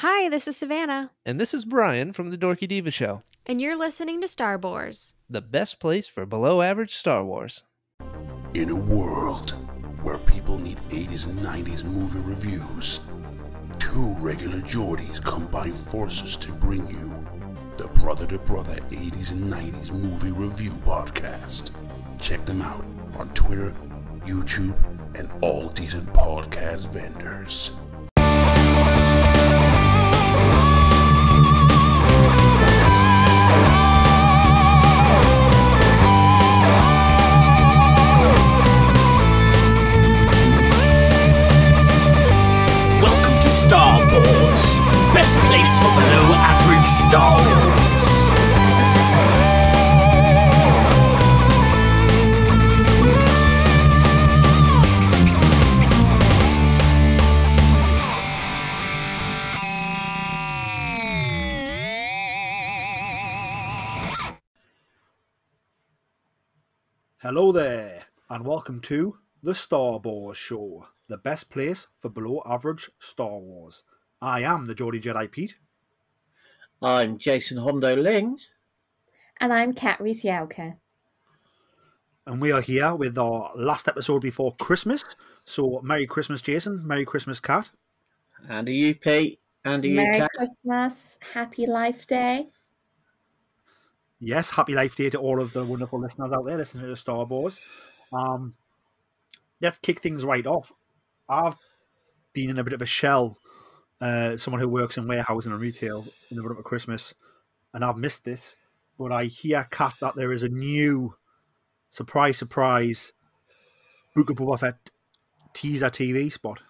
Hi, this is Savannah, And this is Brian from the Dorky Diva Show, and you're listening to Star Wars. the best place for below average Star Wars. In a world where people need 80s and 90s movie reviews, two regular Geordies combine forces to bring you the Brother to Brother 80s and 90s movie review podcast. Check them out on Twitter, YouTube, and all decent podcast vendors. Place for below average Hello there, and welcome to the Star Wars Show, the best place for below average Star Wars. I am the Geordie Jedi Pete, I'm Jason Hondo Ling. And I'm Kat Reese Yelka. and we are here with our last episode before Christmas. So, Merry Christmas, Jason. Merry Christmas, Kat. And are you, Pete? And are you, Merry Kat? Christmas, Happy Life Day. Yes, happy Life Day to all of the wonderful listeners out there listening to the Star Wars. Um, let's kick things right off. I've been in a bit of a shell, uh, someone who works in warehousing and retail in the run up to Christmas, and I've missed this. But I hear, Kat, that there is a new surprise, surprise Book of Boba Fett teaser TV spot.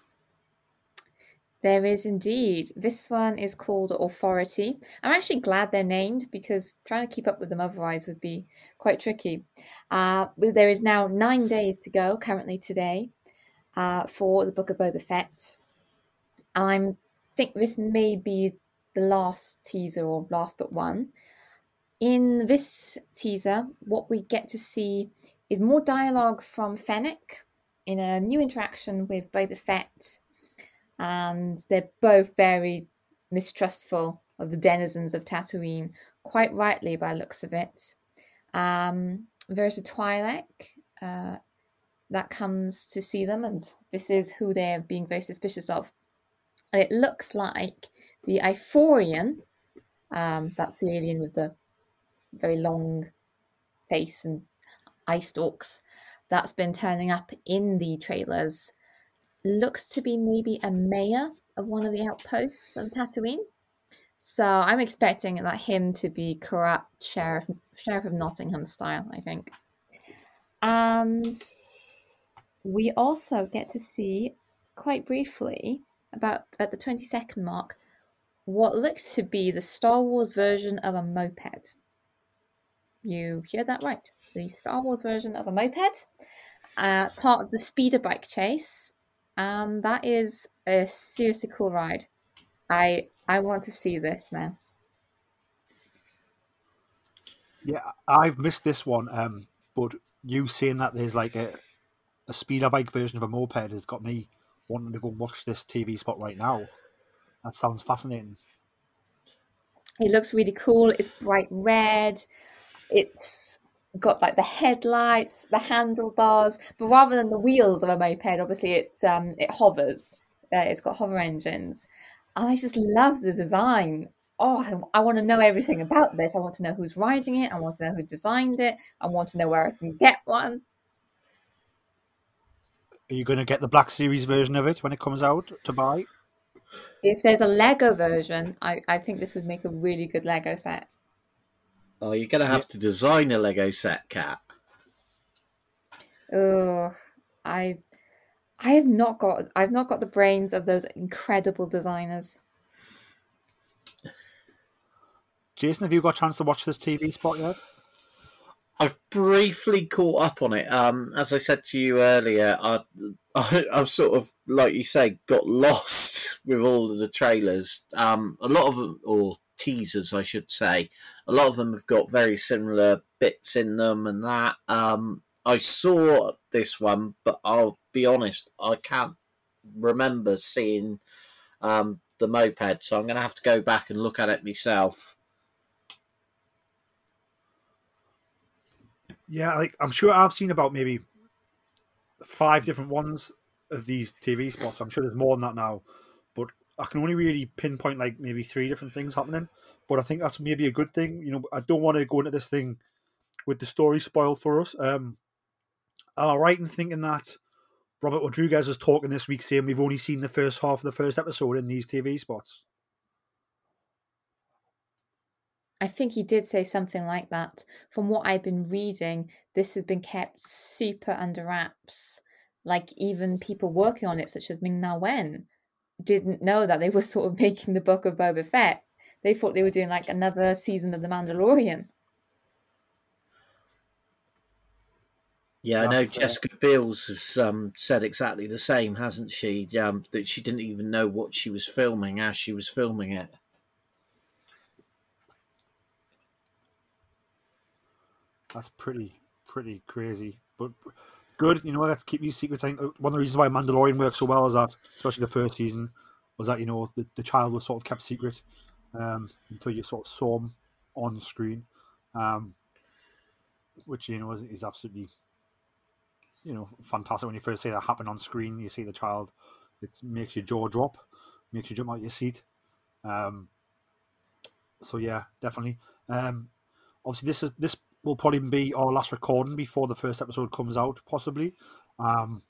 There is indeed. This one is called Authority. I'm actually glad they're named because trying to keep up with them otherwise would be quite tricky. Uh, there is now nine days to go, currently today, uh, for the Book of Boba Fett. I think this may be the last teaser or last but one. In this teaser, what we get to see is more dialogue from Fennec in a new interaction with Boba Fett and they're both very mistrustful of the denizens of Tatooine, quite rightly by looks of it. Um, there's a Twi'lek uh, that comes to see them, and this is who they're being very suspicious of. It looks like the Ithorian, um, that's the alien with the very long face and eye stalks, that's been turning up in the trailers looks to be maybe a mayor of one of the outposts on Tatooine. So I'm expecting that him to be corrupt sheriff sheriff of Nottingham style, I think. And we also get to see quite briefly about at the 20 second mark what looks to be the Star Wars version of a moped. You hear that right. The Star Wars version of a moped. Uh, part of the speeder bike chase and that is a seriously cool ride. I I want to see this now. Yeah, I've missed this one, um, but you saying that there's like a, a speeder bike version of a moped has got me wanting to go and watch this TV spot right now. That sounds fascinating. It looks really cool. It's bright red. It's got like the headlights, the handlebars, but rather than the wheels of a moped, obviously it's um it hovers. Uh, it's got hover engines, and I just love the design. Oh, I, I want to know everything about this. I want to know who's riding it. I want to know who designed it. I want to know where I can get one. Are you going to get the Black Series version of it when it comes out to buy? If there's a Lego version, I, I think this would make a really good Lego set. Oh, you're going to have to design a Lego set, Kat. Oh, I I have not got I've not got the brains of those incredible designers. Jason, have you got a chance to watch this TV spot yet? I've briefly caught up on it. Um, as I said to you earlier, I, I, I've sort of, like you say, got lost with all of the trailers. Um, a lot of them, or teasers, I should say, a lot of them have got very similar bits in them and that. Um, I saw this one, but I'll be honest, I can't remember seeing um, the moped, so I'm going to have to go back and look at it myself. Yeah, like I'm sure I've seen about maybe five different ones of these TV spots. I'm sure there's more than that now, but I can only really pinpoint like maybe three different things happening. But I think that's maybe a good thing. You know, I don't want to go into this thing with the story spoiled for us. Um, am I right in thinking that Robert Rodriguez was talking this week saying we've only seen the first half of the first episode in these TV spots? I think he did say something like that. From what I've been reading, this has been kept super under wraps. Like even people working on it, such as Ming Na Wen, didn't know that they were sort of making the book of Boba Fett. They thought they were doing like another season of The Mandalorian. Yeah, I know That's, Jessica Beals has um, said exactly the same, hasn't she? Um, that she didn't even know what she was filming as she was filming it. That's pretty pretty crazy, but good. You know, let's keep these secrets. I think one of the reasons why Mandalorian works so well is that, especially the first season, was that you know the, the child was sort of kept secret um, until you sort of saw him on screen, um, which you know is, is absolutely you know fantastic when you first see that happen on screen. You see the child, it makes your jaw drop, makes you jump out your seat. Um, so yeah, definitely. Um, obviously, this is this will probably be our last recording before the first episode comes out, possibly. Um,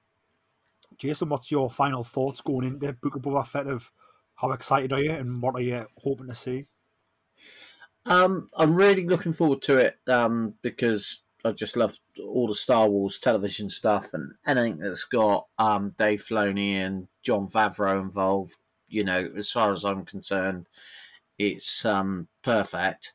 Jason, what's your final thoughts going into Book of Boba Fett? Of how excited are you, and what are you hoping to see? Um, I'm really looking forward to it um, because I just love all the Star Wars television stuff and anything that's got um, Dave Filoni and Jon Favreau involved. You know, as far as I'm concerned, it's um, perfect.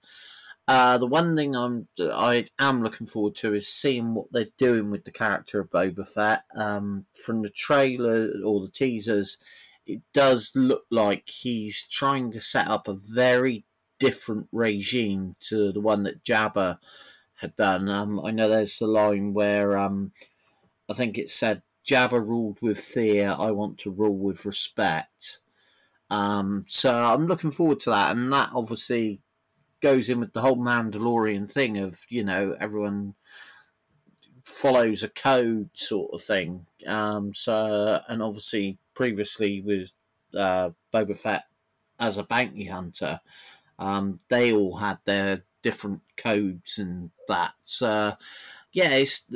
Uh, the one thing I'm I am looking forward to is seeing what they're doing with the character of Boba Fett. Um, from the trailer or the teasers, it does look like he's trying to set up a very different regime to the one that Jabba had done. Um, I know there's the line where um, I think it said Jabba ruled with fear. I want to rule with respect. Um, so I'm looking forward to that, and that obviously goes in with the whole Mandalorian thing of you know everyone follows a code sort of thing. Um, so and obviously previously with uh, Boba Fett as a bounty hunter, um, they all had their different codes and that. So yeah, it's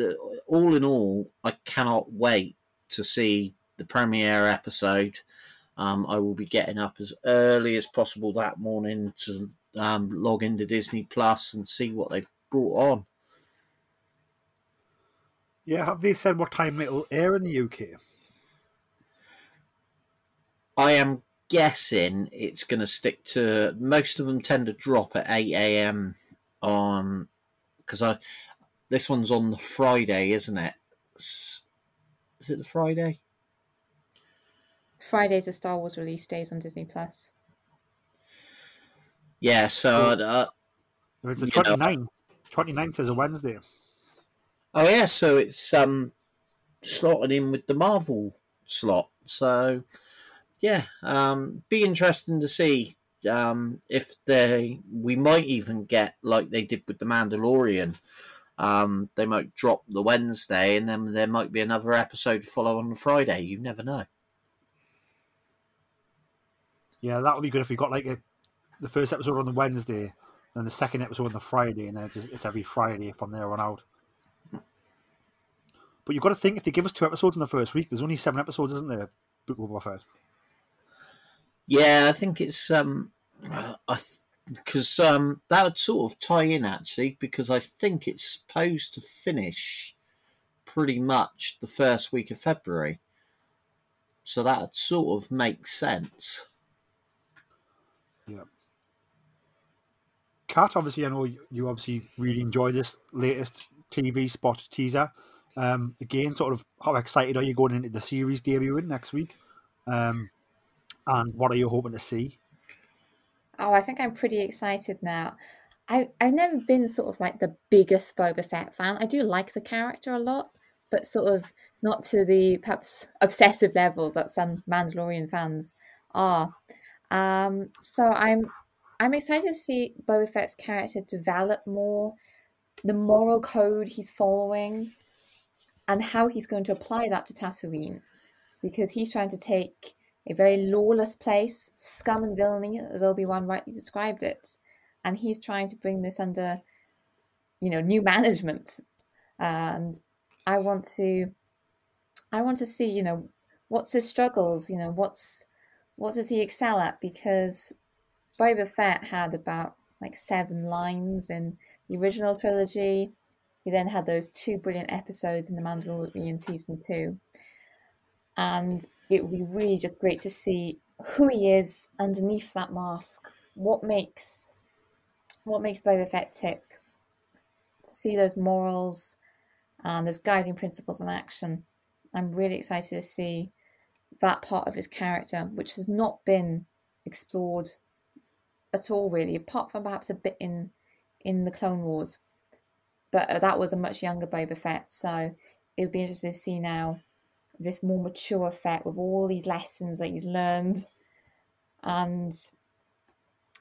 all in all, I cannot wait to see the premiere episode. Um, I will be getting up as early as possible that morning to um, log into Disney Plus and see what they've brought on. Yeah, have they said what time it'll air in the UK? I am guessing it's going to stick to. Most of them tend to drop at eight a.m. on because I this one's on the Friday, isn't it? Is it the Friday? Fridays are Star Wars release days on Disney Plus. Yeah, so uh, it's the You know. 29th, 29th is a Wednesday. oh yeah, so it's um slotted in with the Marvel slot. So yeah, um, be interesting to see um if they we might even get like they did with the Mandalorian. Um, they might drop the Wednesday, and then there might be another episode to follow on Friday. You never know. Yeah, that would be good if we got like a, the first episode on the Wednesday, then the second episode on the Friday, and then it's, it's every Friday from there on out. But you've got to think if they give us two episodes in the first week, there's only seven episodes, isn't there? Book of Boba. Yeah, I think it's um, I because um that would sort of tie in actually because I think it's supposed to finish pretty much the first week of February, so that sort of makes sense. Yeah. Kat, obviously, I know you- obviously really enjoy this latest TV spot teaser. Um, again, sort of how excited are you going into the series debuting next week? Um, and what are you hoping to see? Oh, I think I'm pretty excited now. I, I've never been sort of like the biggest Boba Fett fan. I do like the character a lot, but sort of not to the perhaps obsessive levels that some Mandalorian fans are. Um, so I'm I'm excited to see Boba Fett's character develop more, the moral code he's following, and how he's going to apply that to Tatooine, because he's trying to take a very lawless place, scum and villainy, as Obi Wan rightly described it, and he's trying to bring this under, you know, new management, and I want to, I want to see, you know, what's his struggles, you know, what's what does he excel at? Because Boba Fett had about like seven lines in the original trilogy. He then had those two brilliant episodes in The Mandalorian season two. And it would be really just great to see who he is underneath that mask. What makes what makes Boba Fett tick? To see those morals and those guiding principles in action. I'm really excited to see that part of his character, which has not been explored at all, really, apart from perhaps a bit in in the Clone Wars. But uh, that was a much younger Boba Fett, so it would be interesting to see now this more mature Fett with all these lessons that he's learned, and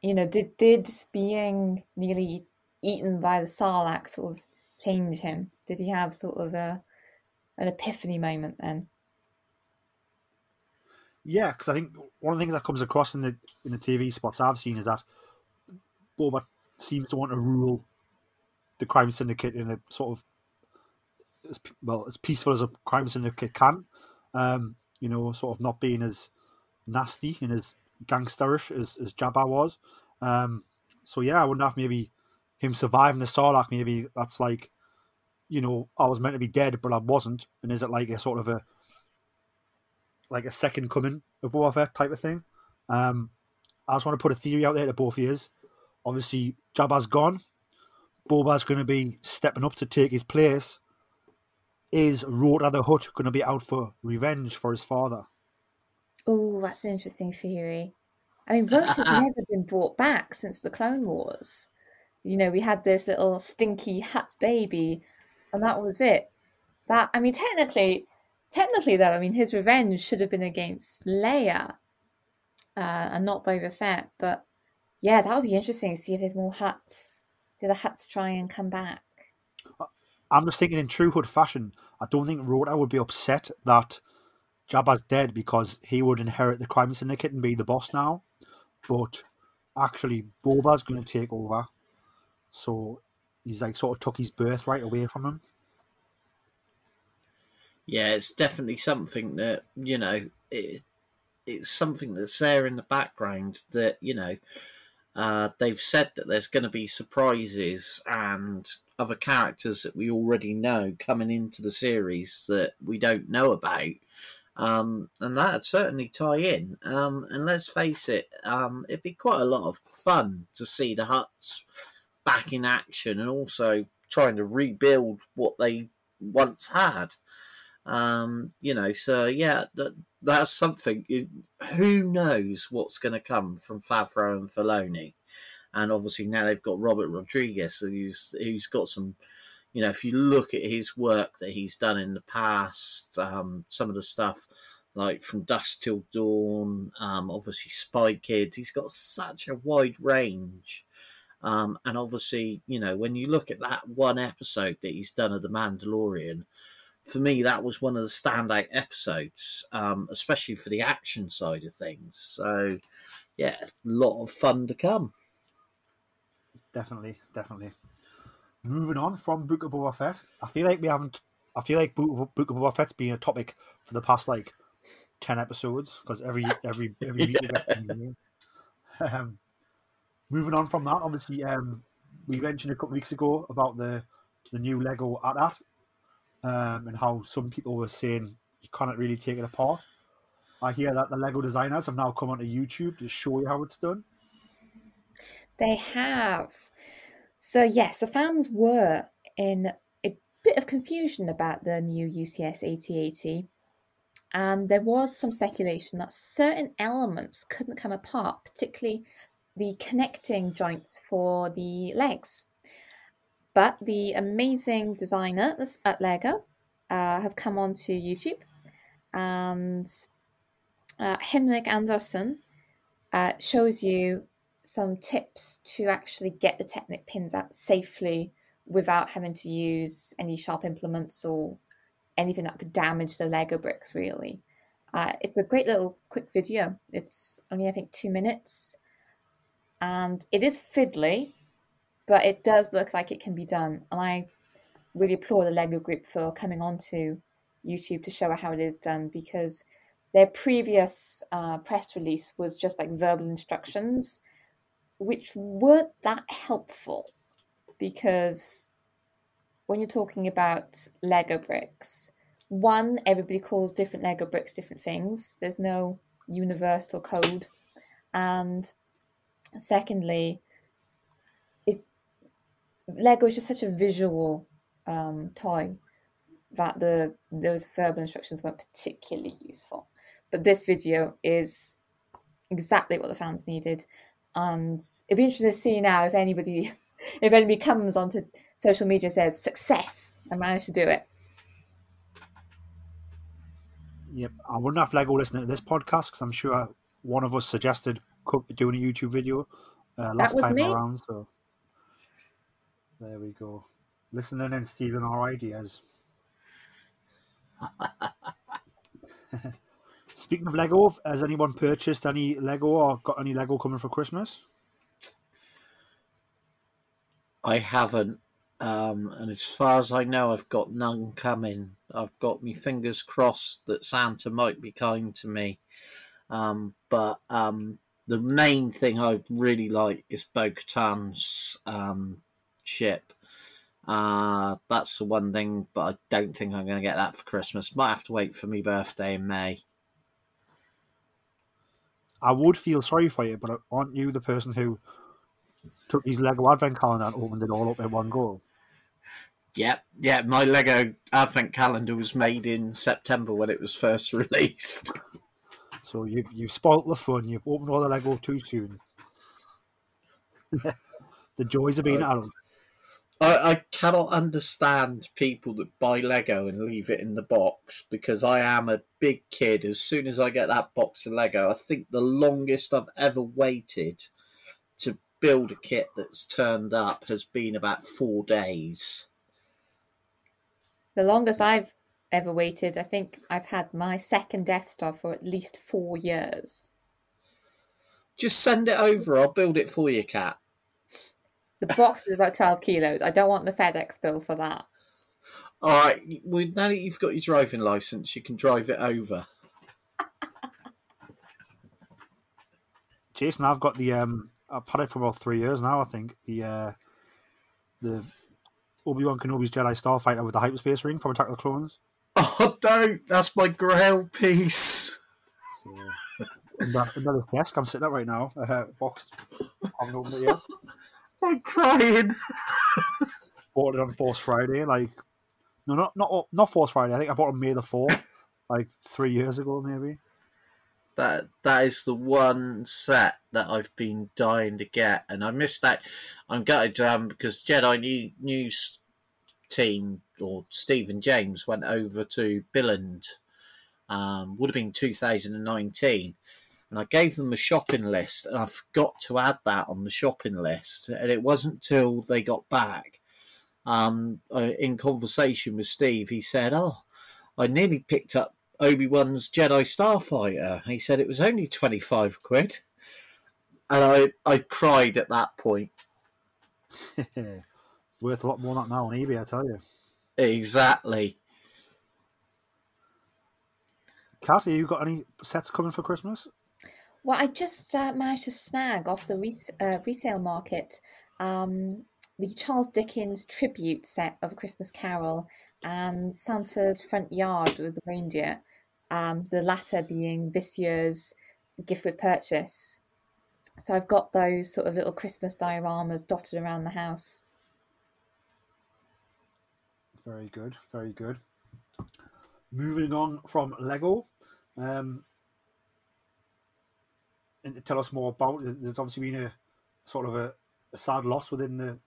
you know, did did being nearly eaten by the Sarlacc sort of change him? Did he have sort of a an epiphany moment then? Yeah, because I think one of the things that comes across in the in the TV spots I've seen is that Boba seems to want to rule the crime syndicate in a sort of as, well as peaceful as a crime syndicate can. Um, you know, sort of not being as nasty and as gangsterish as, as Jabba was. Um, so yeah, I wonder if maybe him surviving the Sarlacc, maybe that's like, you know, I was meant to be dead, but I wasn't, and is it like a sort of a like a second coming of Boba Fett type of thing. Um, I just want to put a theory out there to both of you. Obviously, Jabba's gone. Boba's going to be stepping up to take his place. Is Rotta the Hutt going to be out for revenge for his father? Oh, that's an interesting theory. I mean, Rotta's never been brought back since the Clone Wars. You know, we had this little stinky Hutt baby, and that was it. That I mean, technically, technically, though, I mean, his revenge should have been against Leia uh, and not Boba Fett. But yeah, that would be interesting to see if there's more Hutts. Do the Hutts try and come back? I'm just thinking in true Hutt fashion. I don't think Rotta would be upset that Jabba's dead because he would inherit the crime syndicate and be the boss now. But actually, Boba's going to take over. So he's like sort of took his birthright away from him yeah, it's definitely something that you know it, it's something that's there in the background that you know uh, they've said that there's going to be surprises and other characters that we already know coming into the series that we don't know about. Um, and that'd certainly tie in. Um, and let's face it, um, it'd be quite a lot of fun to see the Hutts back in action and also trying to rebuild what they once had. Um, you know, so yeah, that, that's something. Who knows what's going to come from Favreau and Filoni, and obviously now they've got Robert Rodriguez, who's who's got some. You know, if you look at his work that he's done in the past, um, some of the stuff like from Dusk Till Dawn, um, obviously Spy Kids, he's got such a wide range. Um, and obviously, you know, when you look at that one episode that he's done of The Mandalorian, for me, that was one of the standout episodes, um, especially for the action side of things. So, yeah, a lot of fun to come. Definitely, definitely. Moving on from Book of Boba Fett, I feel like we haven't. I feel like Book of, Boba Fett's been a topic for the past like ten episodes because every every every week. yeah. um, moving on from that, obviously, um, we mentioned a couple of weeks ago about the the new Lego AT-AT um, and how some people were saying you cannot really take it apart. I hear that the Lego designers have now come onto YouTube to show you how it's done. They have. So, yes, the fans were in a bit of confusion about the new UCS AT-AT. And there was some speculation that certain elements couldn't come apart, particularly the connecting joints for the legs. But the amazing designers at Lego uh, have come onto YouTube, and uh, Henrik Andersen uh, shows you some tips to actually get the Technic pins out safely without having to use any sharp implements or anything that could damage the Lego bricks, really. Uh, it's a great little quick video. It's only, I think, two minutes. And it is fiddly, but it does look like it can be done. And I really applaud the Lego group for coming onto YouTube to show how it is done because their previous uh, press release was just like verbal instructions, which weren't that helpful because when you're talking about Lego bricks, one, everybody calls different Lego bricks different things. There's no universal code. And secondly, Lego is just such a visual um, toy that the those verbal instructions weren't particularly useful. But this video is exactly what the fans needed, and it'd be interesting to see now if anybody if anybody comes onto social media and says success, I managed to do it. Yep, I wouldn't have Lego listening to this podcast because I'm sure one of us suggested doing a YouTube video uh, last time me. around. So there we go, listening and stealing our ideas. Speaking of Lego, has anyone purchased any Lego or got any Lego coming for Christmas? I haven't. Um, and as far as I know, I've got none coming. I've got my fingers crossed that Santa might be kind to me. Um, but um, the main thing I really like is Bo Katan's um, ship. Uh, that's the one thing, but I don't think I'm going to get that for Christmas. Might have to wait for my birthday in May. I would feel sorry for you, but aren't you the person who took his Lego Advent calendar and opened it all up in one go? Yep, yeah, my Lego Advent calendar was made in September when it was first released. So you you've spoilt the fun. You've opened all the Lego too soon. the joys of being Uh, adult. I, I cannot understand people that buy Lego and leave it in the box because I am a big kid. As soon as I get that box of Lego, I think the longest I've ever waited to build a kit that's turned up has been about four days. The longest I've ever waited, I think I've had my second Death Star for at least four years. Just send it over. I'll build it for you, Kat. The box is about 12 kilos. I don't want the FedEx bill for that. All right. Well, now that you've got your driving license, you can drive it over. Jason, I've got the um, I've had it for about three years now. I think the uh, the Obi Wan Kenobi's Jedi Starfighter with the hyperspace ring from Attack of the Clones. Oh, don't! That's my grail piece. So, under, under this desk I'm sitting at right now, uh, boxed. haven't opened it yet. I'm crying. Bought it on Force Friday, like no, not not not Force Friday. I think I bought it on May the fourth, like three years ago, maybe. That that is the one set that I've been dying to get, and I missed that. I'm gutted um, because Jedi New, News team or Stephen James went over to Billund. Um, would have been 2019, and I gave them a shopping list, and I forgot to add that on the shopping list, and it wasn't till they got back. Um, in conversation with Steve, he said, "Oh, I nearly picked up Obi Wan's Jedi Starfighter. He said it was only twenty five quid, and I I cried at that point. it's worth a lot more than that now on eBay, I tell you. Exactly. Kat, have you got any sets coming for Christmas? Well, I just uh, managed to snag off the res- uh, resale market um, the Charles Dickens tribute set of A Christmas Carol and Santa's front yard with the reindeer. Um, the latter being this year's gift with purchase. So I've got those sort of little Christmas dioramas dotted around the house. Very good, very good. Moving on from Lego, um, and tell us more about. There's obviously been a sort of a, a sad loss within the,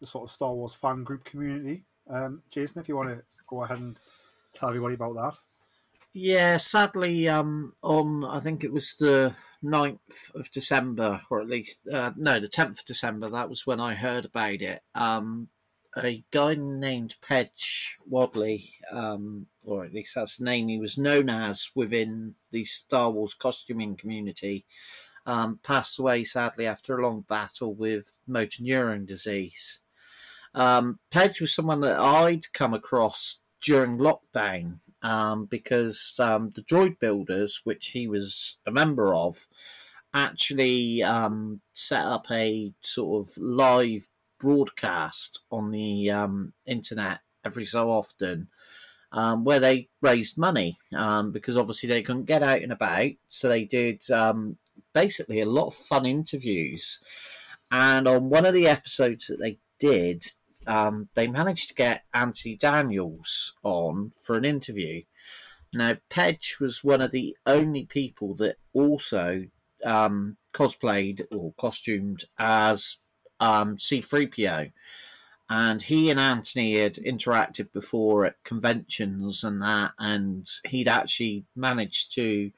the sort of Star Wars fan group community. Um, Jason, if you want to go ahead and tell everybody about that. Yeah, sadly, um, on I think it was the 9th of December, or at least, uh, no, the 10th of December, that was when I heard about it. Um, a guy named Pedge Wadley, um, or at least that's the name he was known as within the Star Wars costuming community, um, passed away sadly after a long battle with motor neuron disease. Um, Pedge was someone that I'd come across during lockdown um, because um, the droid builders, which he was a member of, actually um, set up a sort of live broadcast on the um, internet every so often. Um, where they raised money um, because obviously they couldn't get out and about, so they did basically a lot of fun interviews. And on one of the episodes that they did, um, they managed to get Anthony Daniels on for an interview. Now, Pedge was one of the only people that also um, cosplayed or costumed as um, C3PO. And he and Anthony had interacted before at conventions and that, and he'd actually managed to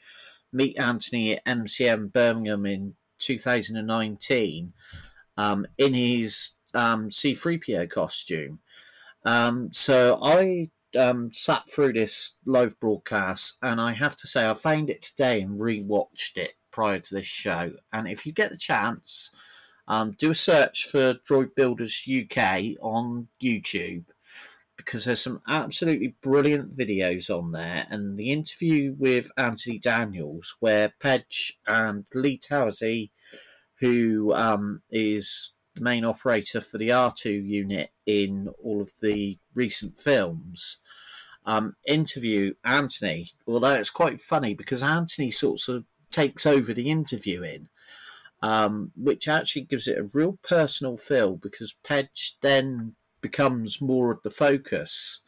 meet Anthony at MCM Birmingham in 2019 um, in his um, C3PO costume. Um, so I um, sat through this live broadcast, and I have to say, I found it today and rewatched it prior to this show. And if you get the chance, um, do a search for Droid Builders UK on YouTube because there's some absolutely brilliant videos on there. And the interview with Anthony Daniels, where Pedge and Lee Towersey, who um, is the main operator for the R2 unit in all of the recent films, um, interview Anthony. Although it's quite funny because Anthony sort of takes over the interviewing, um, which actually gives it a real personal feel because Pedge then becomes more of the focus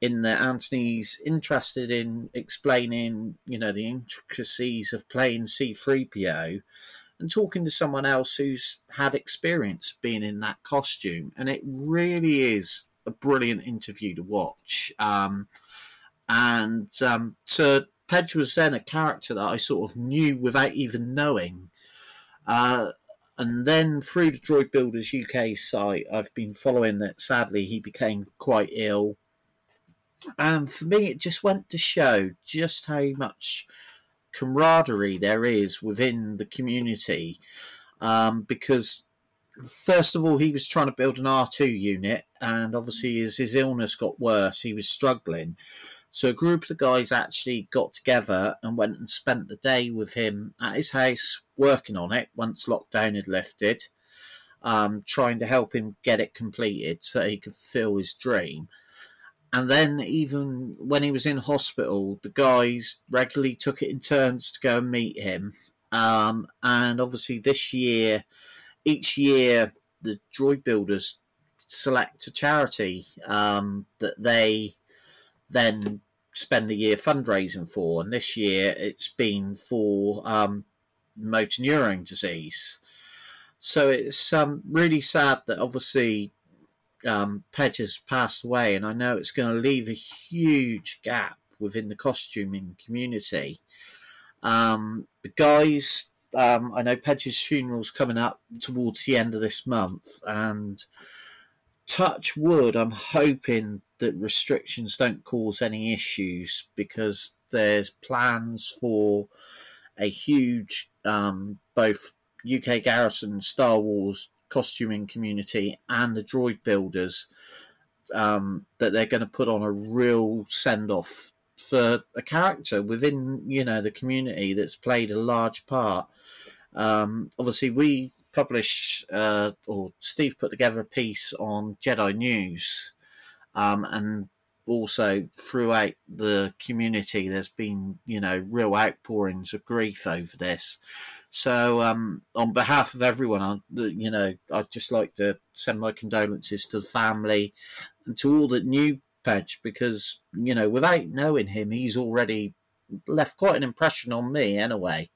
in that Anthony's interested in explaining, you know, the intricacies of playing C3PO and talking to someone else who's had experience being in that costume. And it really is a brilliant interview to watch. Um, and um, so Pedge was then a character that I sort of knew without even knowing. Uh, and then through the Droid Builders UK site, I've been following that sadly he became quite ill. And for me, it just went to show just how much camaraderie there is within the community. Um, because, first of all, he was trying to build an R2 unit, and obviously, as his illness got worse, he was struggling. So a group of guys actually got together and went and spent the day with him at his house working on it once lockdown had lifted, um, trying to help him get it completed so he could fulfill his dream. And then even when he was in hospital, the guys regularly took it in turns to go and meet him. Um, and obviously this year, each year, the droid builders select a charity um, that they then spend a year fundraising for. And this year it's been for um, motor neurone disease. So it's um, really sad that obviously um, Pedge has passed away, and I know it's going to leave a huge gap within the costuming community. Um, the guys, um, I know Pedge's funeral's coming up towards the end of this month, and touch wood, I'm hoping that restrictions don't cause any issues because there's plans for a huge um, both UK Garrison Star Wars costuming community and the droid builders um, that they're going to put on a real send off for a character within you know the community that's played a large part. Um, obviously, we published uh, or Steve put together a piece on Jedi News um, and also throughout the community, there's been you know real outpourings of grief over this. So, um, on behalf of everyone, I, you know, I'd just like to send my condolences to the family and to all that knew Pedge, because you know, without knowing him, he's already left quite an impression on me, anyway.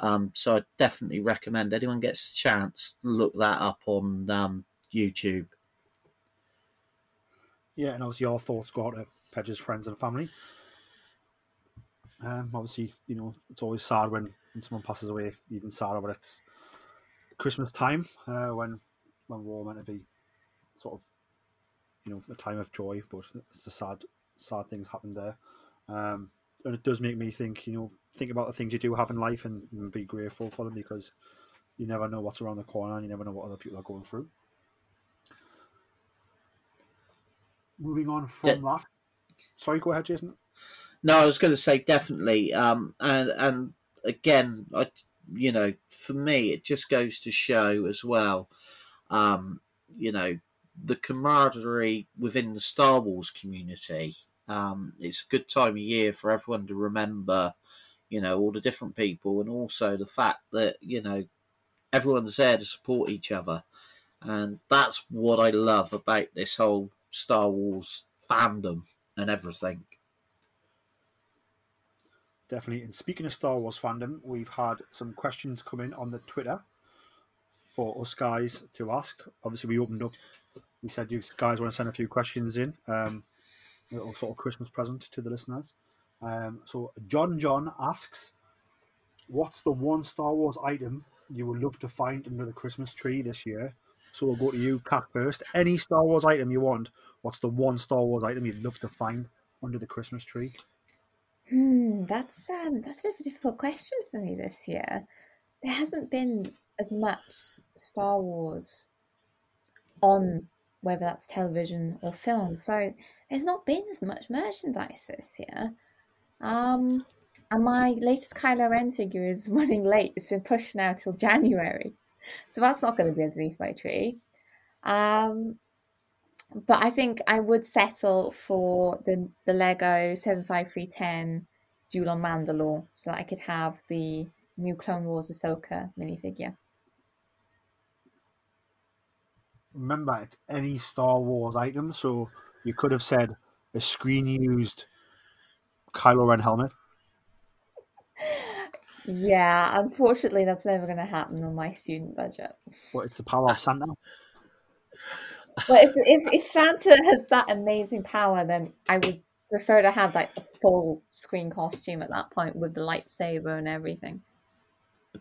Um, so I definitely recommend anyone gets a chance to look that up on um, YouTube. Yeah, and obviously your thoughts go out to Pedge's friends and family. Um, obviously, you know it's always sad when, when someone passes away, even sadder. But it's Christmas time uh, when when we're all meant to be sort of you know a time of joy, but it's a sad sad things happened there. Um, and it does make me think, you know, think about the things you do have in life and, and be grateful for them because you never know what's around the corner and you never know what other people are going through. Moving on from Yeah. that. Sorry, go ahead, Jason. No, I was going to say definitely. Um, and and again, I, you know, for me, it just goes to show as well, um, you know, the camaraderie within the Star Wars community. Um, it's a good time of year for everyone to remember, you know, all the different people, and also the fact that you know everyone's there to support each other, and that's what I love about this whole Star Wars fandom and everything. Definitely. And speaking of Star Wars fandom, we've had some questions come in on the Twitter for us guys to ask. Obviously, we opened up. We said you guys want to send a few questions in. Um, little sort of Christmas present to the listeners. Um, so John John asks, "What's the one Star Wars item you would love to find under the Christmas tree this year?" So we'll go to you, Cat, first. Any Star Wars item you want? What's the one Star Wars item you'd love to find under the Christmas tree? Hmm, that's um, that's a bit of a difficult question for me this year. There hasn't been as much Star Wars on whether that's television or film, so there's not been as much merchandise this year. Um, and my latest Kylo Ren figure is running late. It's been pushed now till January, so that's not going to be underneath my tree. Um, but I think I would settle for the the Lego seven five three ten Duel on Mandalore, so that I could have the new Clone Wars Ahsoka minifigure. remember it's any Star Wars item. So you could have said a screen used Kylo Ren helmet. Yeah, unfortunately, that's never going to happen on my student budget. But it's the power of Santa. But if, if if Santa has that amazing power, then I would prefer to have like a full screen costume at that point with the lightsaber and everything.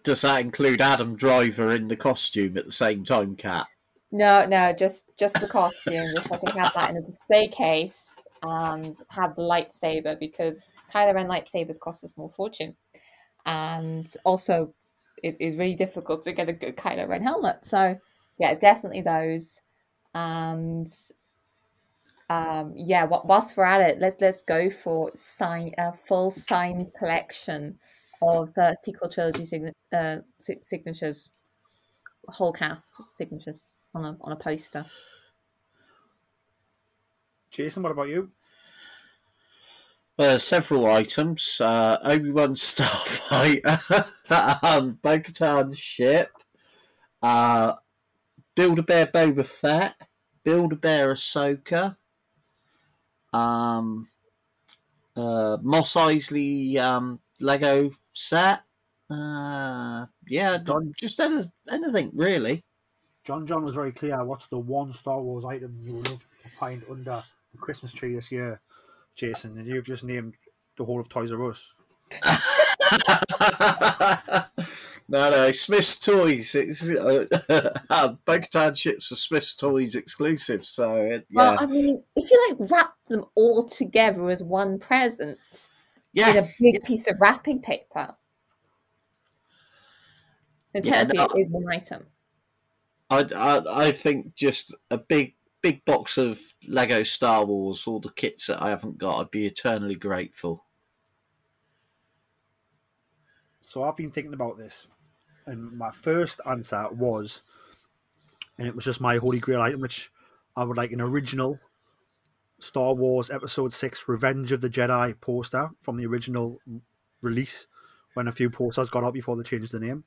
Does that include Adam Driver in the costume at the same time, Kat? No, no, just just the costume. Just I can have that in a display case and have the lightsaber because Kylo Ren lightsabers cost a small fortune, and also it is really difficult to get a good Kylo Ren helmet. So yeah, definitely those, and um, yeah. wh- Whilst we're at it, let's let's go for sign a full signed collection of uh, sequel trilogy sign- uh, si- signatures, whole cast signatures on a on a poster. Jason, what about you? Uh, several items. Uh, Obi Wan Starfighter, um, Bo Katan's ship, uh, Build a Bear Boba Fett, Build a Bear Ahsoka, um, uh, Mos Eisley um, Lego set. Uh, yeah, just any, anything really. John John was very clear. What's the one Star Wars item you would love to find under the Christmas tree this year, Jason? And you've just named the whole of Toys R Us. no, no, Smyths Toys. It's uh, Bo-Katan ships are Smyths Toys exclusive. So it, yeah, Well, I mean, if you like wrap them all together as one present yeah, in a big piece of wrapping paper, then Yeah, technically no. it is one item. I, I, I think just a big, big box of Lego Star Wars, all the kits that I haven't got. I'd be eternally grateful. So I've been thinking about this, and my first answer was, and it was just my holy grail item, which I would like an original Star Wars Episode Six: Revenge of the Jedi poster from the original release, when a few posters got out before they changed the name.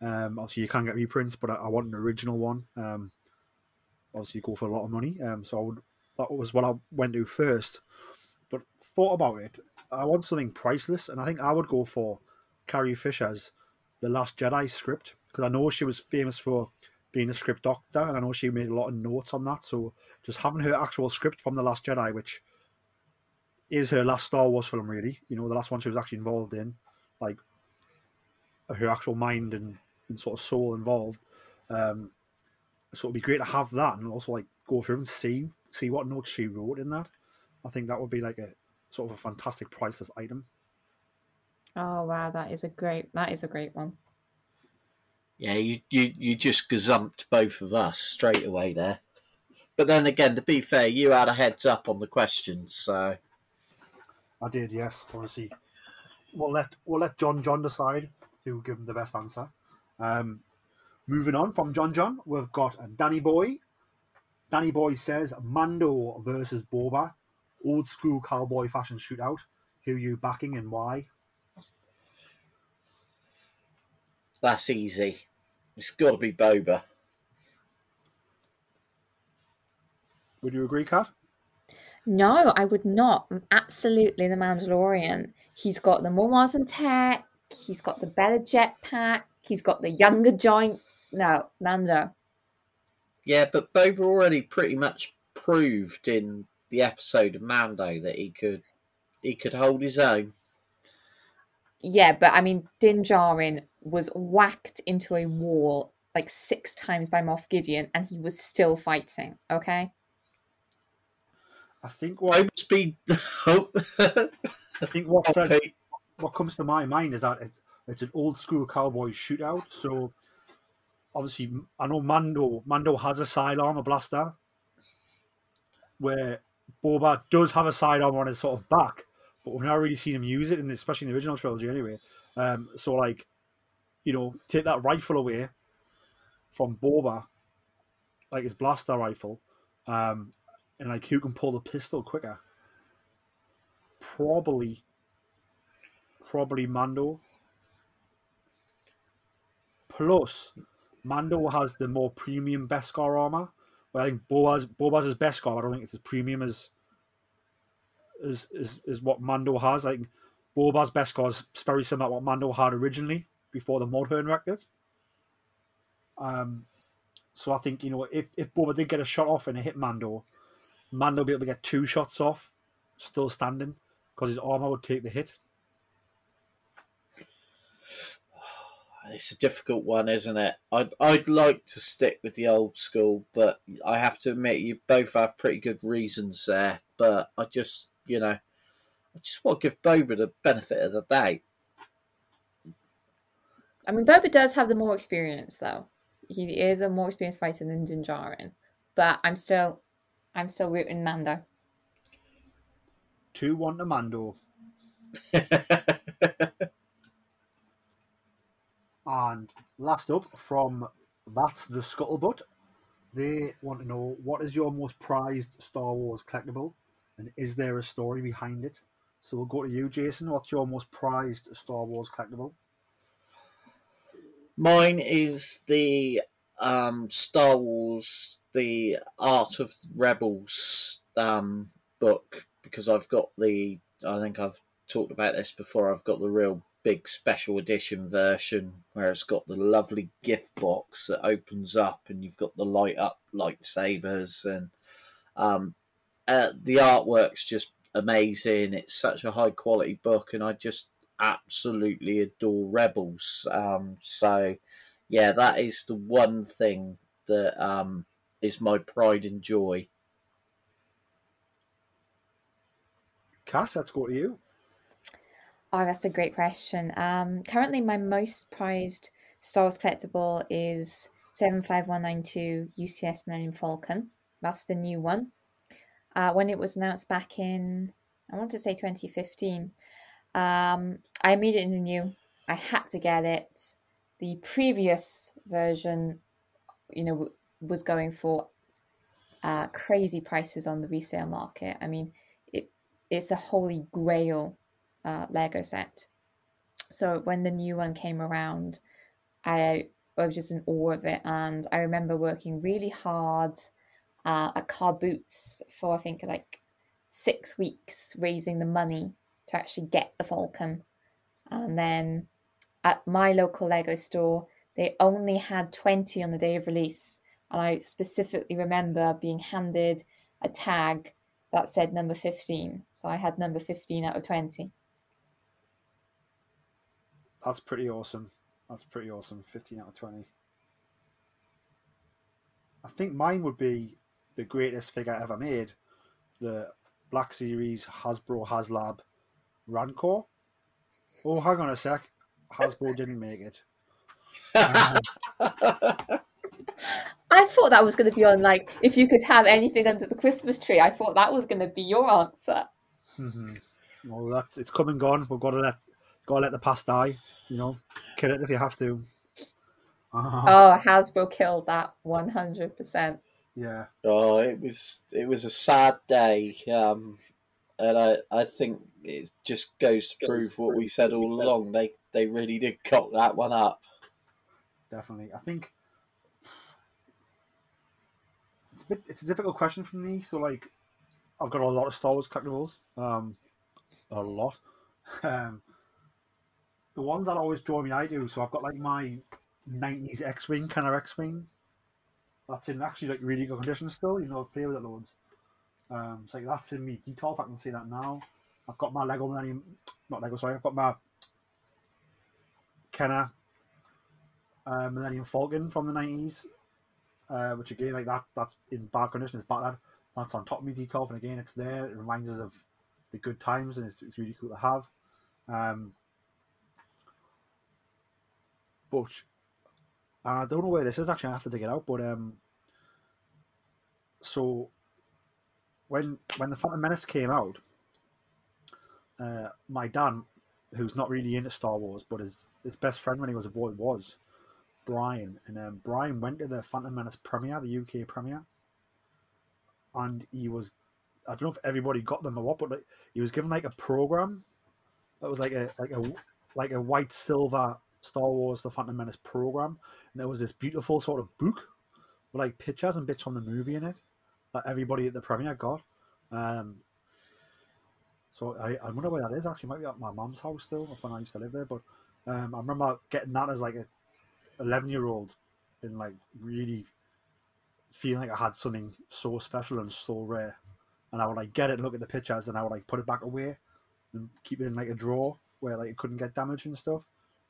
Um, obviously, you can get reprints, but I, I want an original one. Um, obviously, go for a lot of money. Um, so I would that was what I went to first. But thought about it, I want something priceless, and I think I would go for Carrie Fisher's The Last Jedi script because I know she was famous for being a script doctor, and I know she made a lot of notes on that. So just having her actual script from The Last Jedi, which is her last Star Wars film, really. You know, the last one she was actually involved in, like her actual mind and, and sort of soul involved. Um, so it'd be great to have that and also like go through and see see what notes she wrote in that. I think that would be like a sort of a fantastic priceless item. Oh wow, that is a great that is a great one. Yeah, you, you, you just gazumped both of us straight away there. But then again, to be fair, you had a heads up on the questions, so I did, yes. Obviously, we'll let we'll let John John decide who will give him the best answer. Um, moving on from John John, we've got Danny Boy. Danny Boy says Mando versus Boba, old school cowboy fashion shootout. Who you backing and why? that's easy. It's got to be Boba. Would you agree, Kat? No, I would not. Absolutely, the Mandalorian. He's got the more modern tech. He's got the better jetpack. He's got the younger joints. No, Mando. Yeah, but Boba already pretty much proved in the episode of Mando that he could he could hold his own. Yeah, but I mean, Din Djarin was whacked into a wall like six times by Moff Gideon, and he was still fighting. Okay. I think what Boba's been. I think what says, what comes to my mind is that it's it's an old school cowboy shootout. So obviously, I know Mando Mando has a sidearm, a blaster, where Boba does have a sidearm on his sort of back, but we've never really seen him use it, in the, especially in the original trilogy, anyway. Um, so like, you know, take that rifle away from Boba, like his blaster rifle, um, and like who can pull the pistol quicker? Probably, probably Mando. Plus, Mando has the more premium Beskar armor. But I think Boba's Boba's is Beskar. I don't think it's as premium as as is is what Mando has. I think Boba's Beskar is very similar to what Mando had originally before the Modern record. Um, so I think you know if if Boba did get a shot off and it hit Mando, Mando would be able to get two shots off, still standing, because his armor would take the hit. It's a difficult one, isn't it? I'd I'd like to stick with the old school, but I have to admit you both have pretty good reasons there. But I just, you know, I just want to give Boba the benefit of the doubt. I mean, Boba does have the more experience, though. He is a more experienced fighter than Din Djarin, but I'm still, I'm still rooting Mando. Two one to Mando. And last up from that's the scuttlebutt. They want to know what is your most prized Star Wars collectible, and is there a story behind it? So we'll go to you, Jason. What's your most prized Star Wars collectible? Mine is the um, Star Wars, the Art of Rebels um, book because I've got the. I think I've talked about this before. I've got the real big special edition version where it's got the lovely gift box that opens up and you've got the light up lightsabers and um, uh, the artwork's just amazing. It's such a high quality book, and I just absolutely adore Rebels. Um, so, yeah, that is the one thing that um, is my pride and joy. Kat, let's go to you. Oh, that's a great question. Um, currently, my most prized Star Wars collectible is 75192 UCS Millennium Falcon. That's the new one. Uh, when it was announced back in, I want to say 2015, um, I immediately knew I had to get it. The previous version, you know, w- was going for uh, crazy prices on the resale market. I mean, it it's a holy grail uh, Lego set. So when the new one came around, I, I was just in awe of it, and I remember working really hard uh, at Car Boots for I think like six weeks, raising the money to actually get the Falcon, and then at my local Lego store, they only had twenty on the day of release, and I specifically remember being handed a tag that said number 15. So I had number 15 out of 20. That's pretty awesome. That's pretty awesome. 15 out of 20. I think mine would be the greatest figure ever made the Black Series Hasbro HasLab Rancor. Oh, hang on a sec. Hasbro didn't make it. Um, I thought that was going to be on like if you could have anything under the Christmas tree. I thought that was going to be your answer. mhm. well, that's it's come and gone. We've got to let got to let the past die. You know, kill it if you have to. Oh, Hasbro killed that 100%. yeah, Oh, it was it was a sad day, um, and I I think it just goes to prove what we said all along. They they really did cock that one up. definitely. I think it's a bit. It's a difficult question for me. So like, I've got a lot of Star Wars collectibles. Um, a lot. Um, the ones that always draw me, I do. So I've got like my '90s X-wing, Kenner X-wing. That's in actually like really good condition still. You know, I play with it loads. Um, so like that's in me detail. If I can see that now, I've got my Lego Millennium, not Lego. Sorry, I've got my Kenner uh, Millennium Falcon from the nineties, uh, which again like that that's in bad condition. It's battered. That's on top of me detail, and again it's there. It reminds us of the good times, and it's, it's really cool to have. Um, but I don't know where this is actually. I have to dig it out. But um, so when when the Phantom Menace came out, uh, my dad, who's not really into Star Wars, but his his best friend when he was a boy was Brian, and um, Brian went to the Phantom Menace premiere, the UK premiere, and he was I don't know if everybody got them or what, but like, he was given like a program that was like a like a like a white silver Star Wars The Phantom Menace program, and there was this beautiful sort of book with like pictures and bits from the movie in it that everybody at the premiere got. Um, so I, I wonder where that is actually. Might be at my mum's house still, when I used to live there. But um, I remember getting that as like a eleven year old and like really feeling like I had something so special and so rare. And I would like get it, look at the pictures, and I would like put it back away and keep it in like a drawer where like it couldn't get damaged and stuff.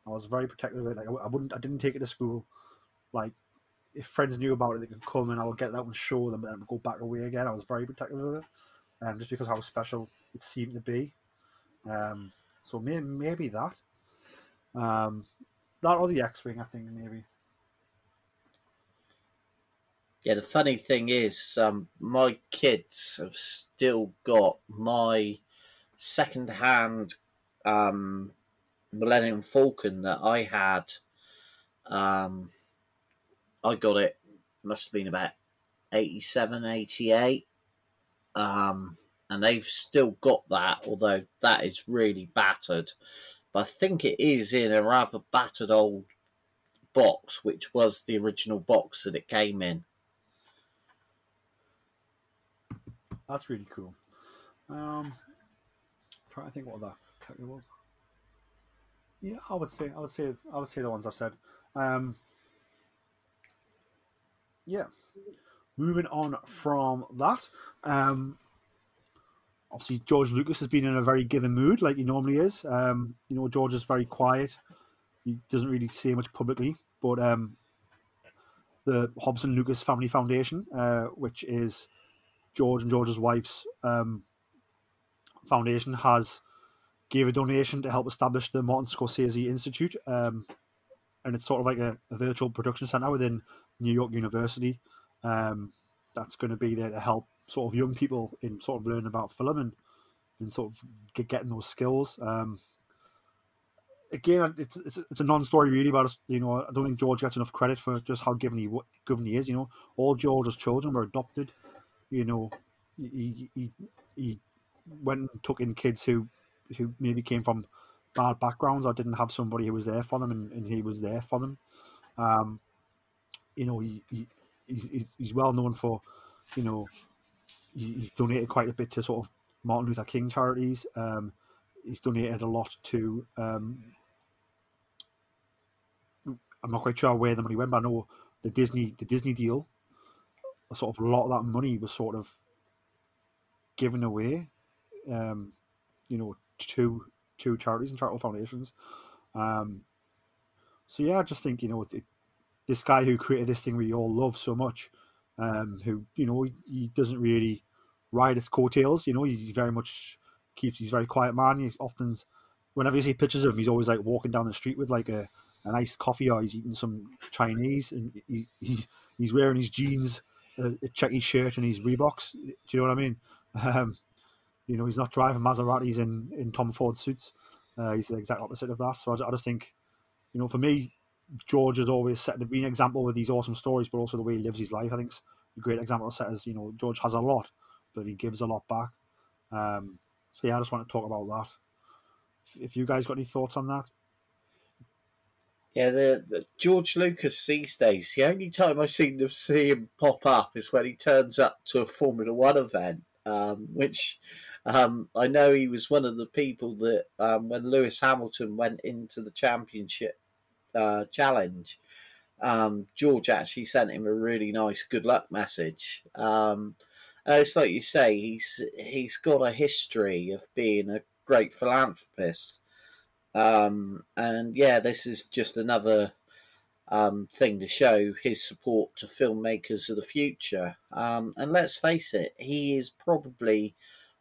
I was very protective of it. Like I, I wouldn't, I didn't take it to school. Like if friends knew about it, they could come and I would get it out and show them, but then go back away again. I was very protective of it, um, just because how special it seemed to be. Um, so maybe, maybe that, um, that or the X-wing, I think maybe. Yeah, the funny thing is, um, my kids have still got my second-hand um, Millennium Falcon that I had. Um, I got it, must have been about 87, 88. Um, and they've still got that, although that is really battered. But I think it is in a rather battered old box, which was the original box that it came in. That's really cool. Um, trying to think what that was. Yeah, I would say I would say I would say the ones I've said. Um, yeah. Moving on from that, um, obviously George Lucas has been in a very given mood, like he normally is. Um, you know, George is very quiet; he doesn't really say much publicly. But um, the Hobson Lucas Family Foundation, uh, which is George and George's wife's um, foundation, has gave a donation to help establish the Martin Scorsese Institute, um, and it's sort of like a, a virtual production center within New York University. Um, that's going to be there to help sort of young people in sort of learning about film and, and sort of get, getting those skills. Um, again, it's, it's it's a non-story really us. You know, I don't think George gets enough credit for just how given he given he is. You know, all George's children were adopted. You know, he he he went and took in kids who who maybe came from bad backgrounds or didn't have somebody who was there for them, and, and he was there for them. Um, you know, he, he he's, he's well known for, you know, he, he's donated quite a bit to sort of Martin Luther King charities. Um, he's donated a lot to. Um, I'm not quite sure where the money went, but I know the Disney the Disney deal. A sort of a lot of that money was sort of given away, um, you know, to two charities and charitable foundations. Um, so yeah, I just think you know it, this guy who created this thing we all love so much, um, who you know he, he doesn't really ride its coattails. You know, he's very much keeps. He's very quiet man. He often, whenever you see pictures of him, he's always like walking down the street with like a, a nice coffee or he's eating some Chinese and he, he's he's wearing his jeans, a, a checky shirt and his Reeboks. Do you know what I mean? Um, you know, he's not driving Maseratis in in Tom Ford suits. Uh, he's the exact opposite of that. So I, I just think, you know, for me, George has always set been an example with these awesome stories, but also the way he lives his life. I think it's a great example of set as you know George has a lot, but he gives a lot back. Um, so yeah, I just want to talk about that. If you guys got any thoughts on that? Yeah, the, the George Lucas these days, the only time I seem to see him pop up is when he turns up to a Formula One event, um, which um, I know he was one of the people that um, when Lewis Hamilton went into the championship uh, challenge, um, George actually sent him a really nice good luck message. Um, it's like you say, he's he's got a history of being a great philanthropist, um, and yeah, this is just another um, thing to show his support to filmmakers of the future. Um, and let's face it, he is probably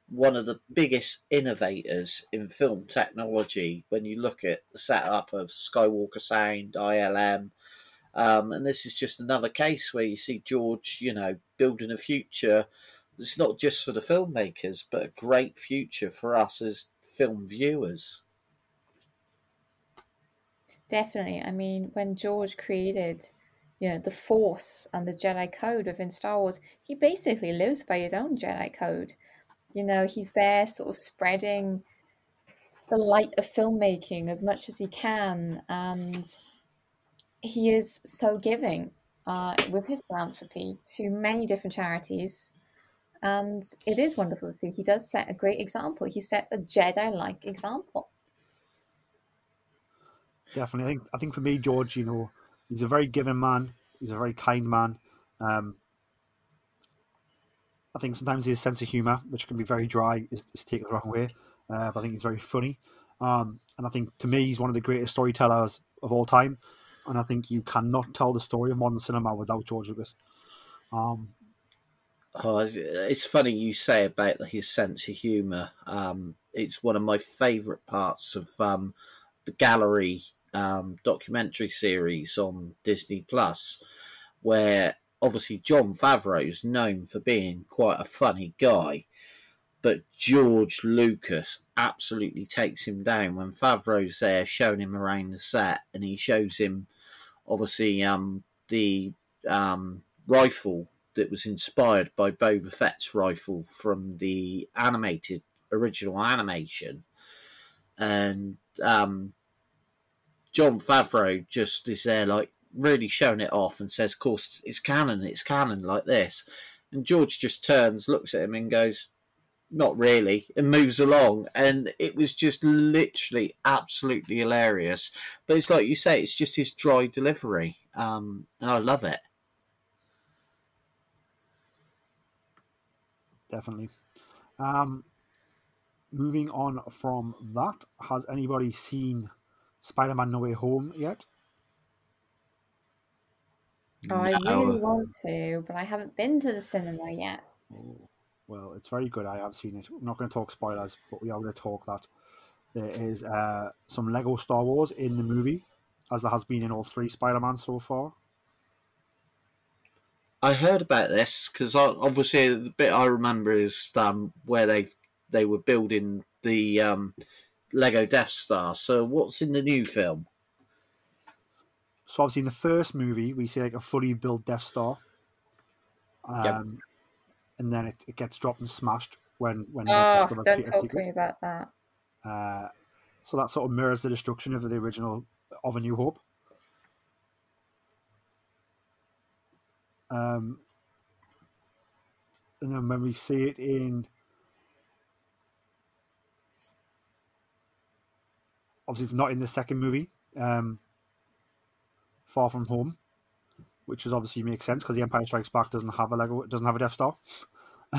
one of the biggest innovators in film technology when you look at the setup of Skywalker Sound, ILM. Um, and this is just another case where you see George, you know, building a future. It's not just for the filmmakers, but a great future for us as film viewers. Definitely. I mean, when George created, you know, the Force and the Jedi Code within Star Wars, he basically lives by his own Jedi Code. You know, he's there sort of spreading the light of filmmaking as much as he can, and he is so giving uh, with his philanthropy to many different charities. And it is wonderful to see. He does set a great example. He sets a Jedi like example. Definitely. I think I think for me, George, you know, he's a very giving man. He's a very kind man. Um, I think sometimes his sense of humour, which can be very dry, is, is taken the wrong way. Uh, but I think he's very funny. Um, and I think to me, he's one of the greatest storytellers of all time. And I think you cannot tell the story of modern cinema without George Lucas. Um, oh, it's, funny you say about his sense of humour. Um, it's one of my favourite parts of um, the gallery um, documentary series on Disney Plus, where obviously Jon Favreau's known for being quite a funny guy, but George Lucas absolutely takes him down when Favreau's there showing him around the set, and he shows him obviously um, the um, rifle that was inspired by Boba Fett's rifle from the animated original animation, and um, Jon Favreau just is there like really showing it off and says, "Of course, it's canon. It's canon like this." And George just turns, looks at him, and goes, "Not really," and moves along. And it was just literally absolutely hilarious. But it's like you say, it's just his dry delivery, um, and I love it. Definitely. Um, moving on from that, has anybody seen Spider-Man: No Way Home yet? Oh, I really want to, but I haven't been to the cinema yet. Oh, well, it's very good. I have seen it. I'm not going to talk spoilers, but we are going to talk that there is uh, some Lego Star Wars in the movie, as there has been in all three Spider-Man so far. I heard about this because obviously the bit I remember is um, where they they were building the um, Lego Death Star. So what's in the new film? So obviously in the first movie we see like a fully built Death Star, um, yep. and then it, it gets dropped and smashed when when. Oh, don't talk to me about that. Uh, so that sort of mirrors the destruction of the original of A New Hope. Um, and then when we see it in obviously it's not in the second movie. Um, Far From Home, which is obviously makes sense because the Empire Strikes Back doesn't have a Lego, doesn't have a Death Star.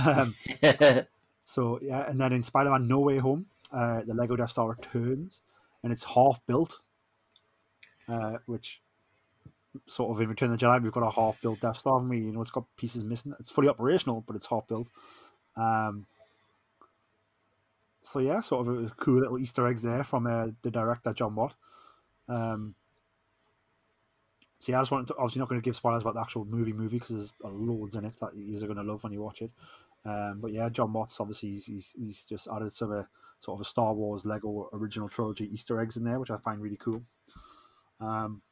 um, So yeah, and then in Spider-Man: No Way Home, uh, the Lego Death Star returns, and it's half built, uh, which sort of in Return of the Jedi we've got a half built Death Star. And we you know it's got pieces missing. It's fully operational, but it's half built. Um, so yeah, sort of a cool little Easter eggs there from uh, the director Jon Watts. Um, so yeah, I just wanted to obviously not going to give spoilers about the actual movie movie because there's loads in it that you are going to love when you watch it. Um, but yeah, Jon Watts obviously he's, he's, he's just added some uh, sort of a Star Wars Lego original trilogy Easter eggs in there, which I find really cool. Um,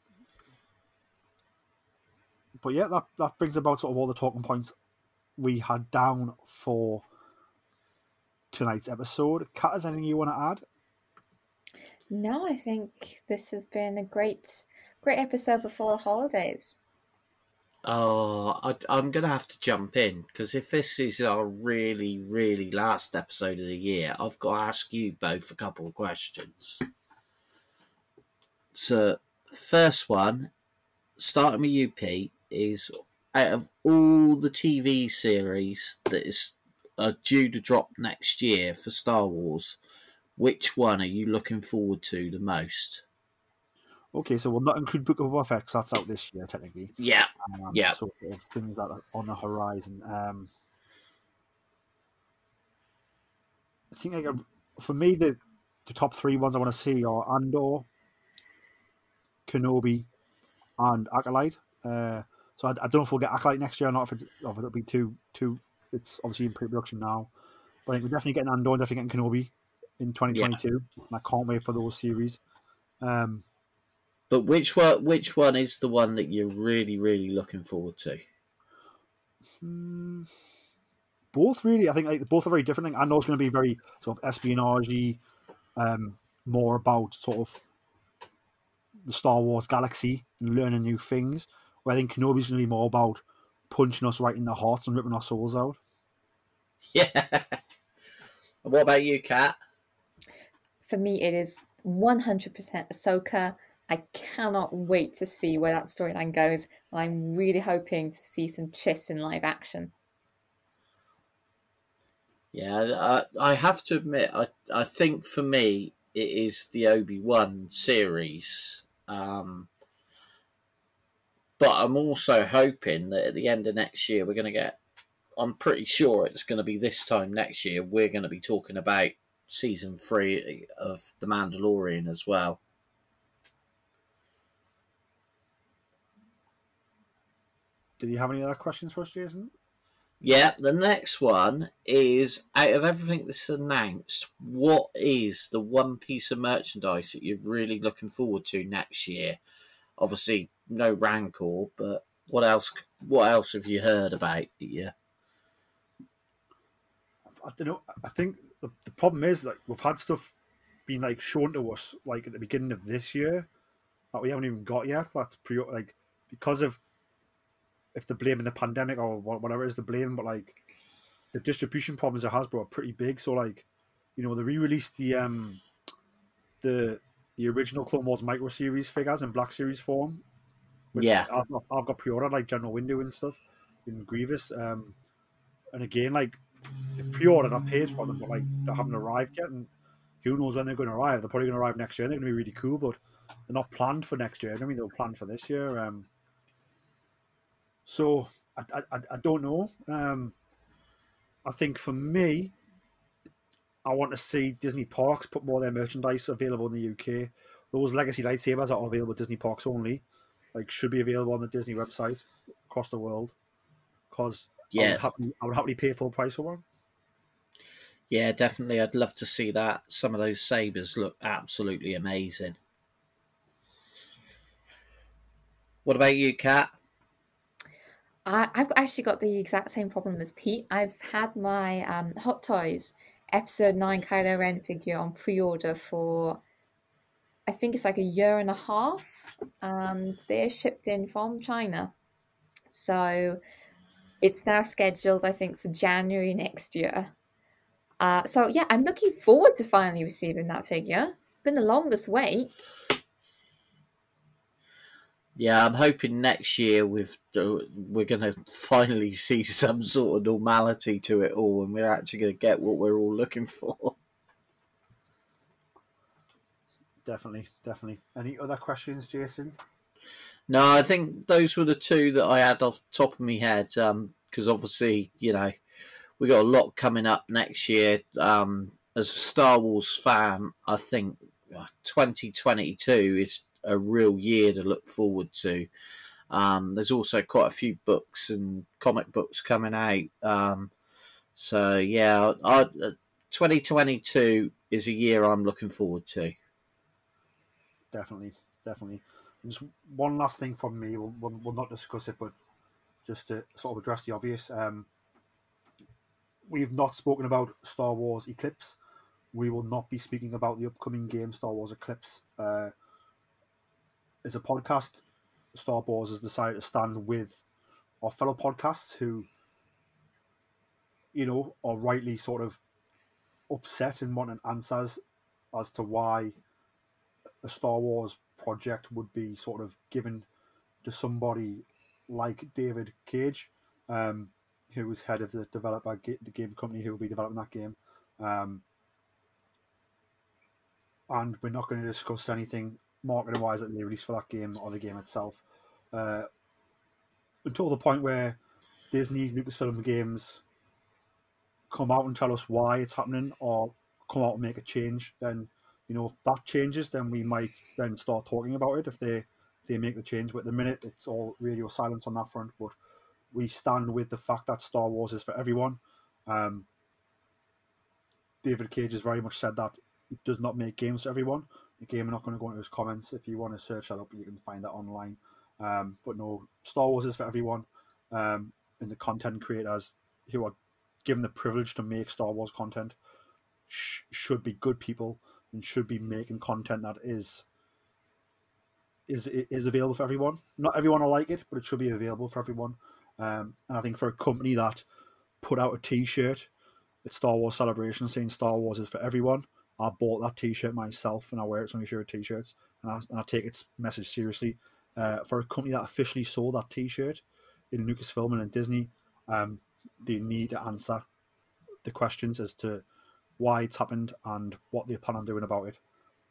but yeah, that that brings about sort of all the talking points we had down for tonight's episode. Kat, is anything you want to add? No, I think this has been a great, great episode before the holidays. Oh, I, I'm going to have to jump in because if this is our really, really last episode of the year, I've got to ask you both a couple of questions. So, first one, starting with you, Pete, is out of all the TV series that is are due to drop next year for Star Wars, which one are you looking forward to the most? Okay, so we'll not include Book of Fett because that's out this year technically. Yeah, um, yeah. Sort of things that are on the horizon. Um, I think like for me the the top three ones I want to see are Andor, Kenobi, and Acolyte. Uh, so I, I, don't know if we'll get Acolyte next year or not. If, it's, or if it'll be too too. It's obviously in pre-production now, but I think we're definitely getting Andor, and definitely getting Kenobi in 2022, yeah. and I can't wait for those series. Um, but which one? Which one is the one that you're really, really looking forward to? Hmm, both really. I think like both are very different. I know it's going to be very sort of espionage, um, more about sort of the Star Wars galaxy and learning new things. Where I think Kenobi's going to be more about punching us right in the hearts and ripping our souls out. Yeah. what about you, Kat? For me, it is 100% Ahsoka. I cannot wait to see where that storyline goes. I'm really hoping to see some Chiss in live action. Yeah, I, I have to admit, I, I think for me, it is the Obi Wan series. Um, but I'm also hoping that at the end of next year, we're going to get. I'm pretty sure it's going to be this time next year. We're going to be talking about season three of The Mandalorian as well. Did you have any other questions for us, Jason? Yeah, the next one is out of everything that's announced, what is the one piece of merchandise that you're really looking forward to next year? Obviously, no Rancor, but what else? What else have you heard about? Yeah, I don't know. I think the, the problem is like we've had stuff being like shown to us like at the beginning of this year that we haven't even got yet. That's pre like because of if they're blaming the pandemic or whatever it is they're blaming, but like the distribution problems at Hasbro are pretty big. So like, you know, they re-released the um the the original Clone Wars micro series figures in Black Series form. yeah, I've, I've got pre-ordered like General Windu and stuff in Grievous. Um, and again, like the pre-ordered, I paid for them, but like they haven't arrived yet, and who knows when they're going to arrive? They're probably going to arrive next year. and They're going to be really cool, but they're not planned for next year. I mean, they were planned for this year. Um, so I, I, I don't know. Um, I think for me, I want to see Disney Parks put more of their merchandise available in the UK. Those legacy lightsabers are available at Disney Parks only. Like should be available on the Disney website across the world. Because yeah, I would, happily, I would happily pay full price for one. Yeah, definitely. I'd love to see that. Some of those sabers look absolutely amazing. What about you, Kat? I, I've actually got the exact same problem as Pete. I've had my um, Hot Toys Episode 9 Kylo Ren figure on pre order for, I think it's like a year and a half, and they're shipped in from China. So it's now scheduled, I think, for January next year. Uh, so yeah, I'm looking forward to finally receiving that figure. It's been the longest wait. Yeah, I'm hoping next year with we're going to finally see some sort of normality to it all, and we're actually going to get what we're all looking for. Definitely, definitely. Any other questions, Jason? No, I think those were the two that I had off the top of my head. Because um, obviously, you know, we got a lot coming up next year. Um, as a Star Wars fan, I think uh, 2022 is a real year to look forward to. Um, there's also quite a few books and comic books coming out. Um, so yeah, I, uh, 2022 is a year I'm looking forward to. Definitely, definitely. And just one last thing from me. We'll, we'll, we'll, not discuss it, but just to sort of address the obvious. Um, we've not spoken about Star Wars Eclipse. We will not be speaking about the upcoming game Star Wars Eclipse. Uh, as a podcast, Star Wars has decided to stand with our fellow podcasts who, you know, are rightly sort of upset and wanting answers as to why a Star Wars project would be sort of given to somebody like David Cage, um, who was head of the developer, the game company who will be developing that game. Um, and we're not going to discuss anything marketing wise that they release for that game or the game itself uh, until the point where Disney Lucasfilm games come out and tell us why it's happening or come out and make a change. Then you know if that changes, then we might then start talking about it if they if they make the change. But at the minute, it's all radio silence on that front. But we stand with the fact that Star Wars is for everyone. Um, David Cage has very much said that it does not make games for everyone. Again, we're not going to go into his comments. If you want to search that up, you can find that online. Um, but no, Star Wars is for everyone. Um, and the content creators who are given the privilege to make Star Wars content sh- should be good people and should be making content that is is is available for everyone. Not everyone will like it, but it should be available for everyone. Um, and I think for a company that put out a T-shirt at Star Wars Celebration saying Star Wars is for everyone, I bought that T-shirt myself, and I wear it. Of my favorite T-shirts, and I, and I take its message seriously. Uh, for a company that officially sold that T-shirt in Lucasfilm and in Disney, um, they need to answer the questions as to why it's happened and what they plan on doing about it.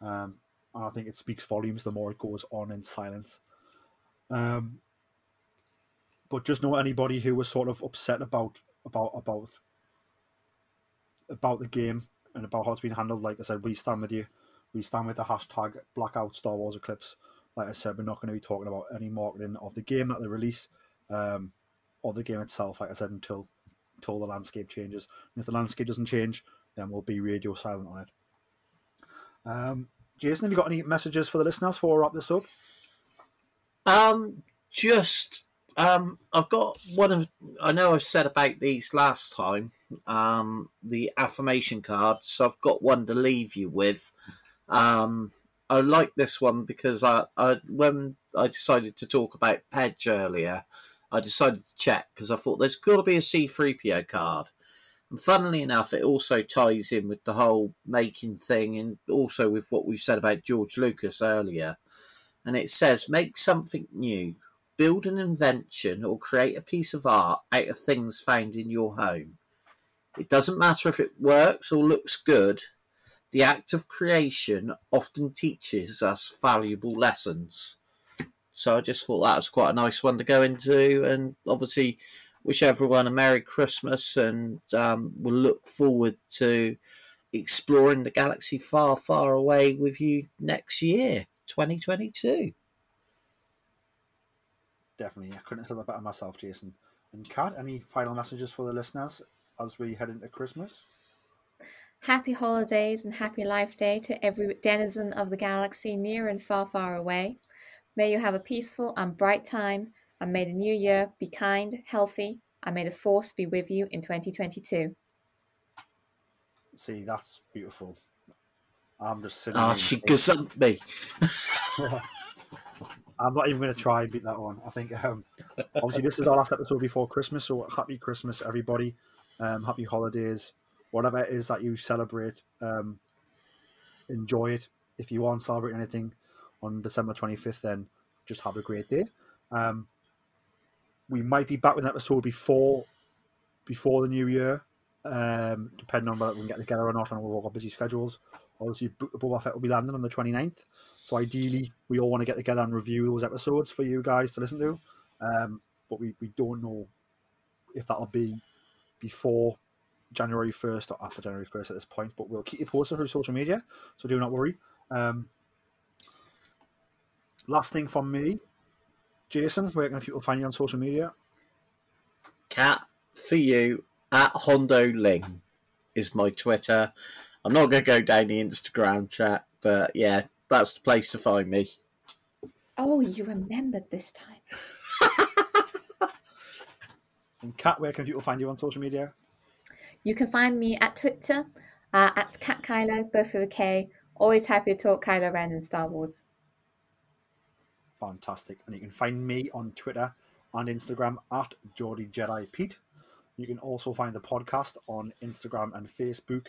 Um, and I think it speaks volumes the more it goes on in silence. Um, but just know anybody who was sort of upset about about about about the game and about how it's been handled, like I said, we stand with you. We stand with the hashtag Blackout Star Wars Eclipse. Like I said, we're not going to be talking about any marketing of the game that they release um, or the game itself. Like I said, until until the landscape changes. And if the landscape doesn't change, then we'll be radio silent on it. Um, Jason, have you got any messages for the listeners before we wrap this up? Um, just um, I've got one of. I know I've said about these last time. Um, the affirmation cards. So I've got one to leave you with. Um, I like this one because I, I when I decided to talk about Pedge earlier, I decided to check because I thought there's got to be a C3PO card. And funnily enough, it also ties in with the whole making thing and also with what we've said about George Lucas earlier. And it says, make something new build an invention or create a piece of art out of things found in your home. It doesn't matter if it works or looks good, the act of creation often teaches us valuable lessons. So I just thought that was quite a nice one to go into, and obviously wish everyone a Merry Christmas, and um, we'll look forward to exploring the galaxy far, far away with you next year, 2022 definitely. I couldn't have said that better myself, Jason. And Kat, any final messages for the listeners as we head into Christmas? Happy holidays and happy life day to every denizen of the galaxy near and far, far away. May you have a peaceful and bright time, and may the new year be kind, healthy, and may the force be with you in 2022. See, that's beautiful. I'm just sitting. Ah, oh, she gazumped me. I'm not even going to try and beat that one. I think um, obviously this is our last episode before Christmas, so happy Christmas, everybody. Um, happy holidays, whatever it is that you celebrate. Um, enjoy it. If you want to celebrate anything on December 25th, then just have a great day. Um, we might be back with an episode before before the new year, um, depending on whether we can get together or not, and we've all got busy schedules. Obviously, Boba Fett will be landing on the 29th. So ideally, we all want to get together and review those episodes for you guys to listen to. Um, but we, we don't know if that'll be before January 1st or after January 1st at this point. But we'll keep you posted through social media, so do not worry. Um, last thing from me, Jason, where can people find you on social media? Cat for you at Hondo Ling is my Twitter. I'm not going to go down the Instagram chat, but yeah, that's the place to find me. Oh, you remembered this time. And Kat, where can people find you on social media? You can find me at Twitter uh, at Kat Kylo, both with a K. Always happy to talk Kylo Ren and Star Wars. Fantastic. And you can find me on Twitter and Instagram at Geordie Jedi Pete. You can also find the podcast on Instagram and Facebook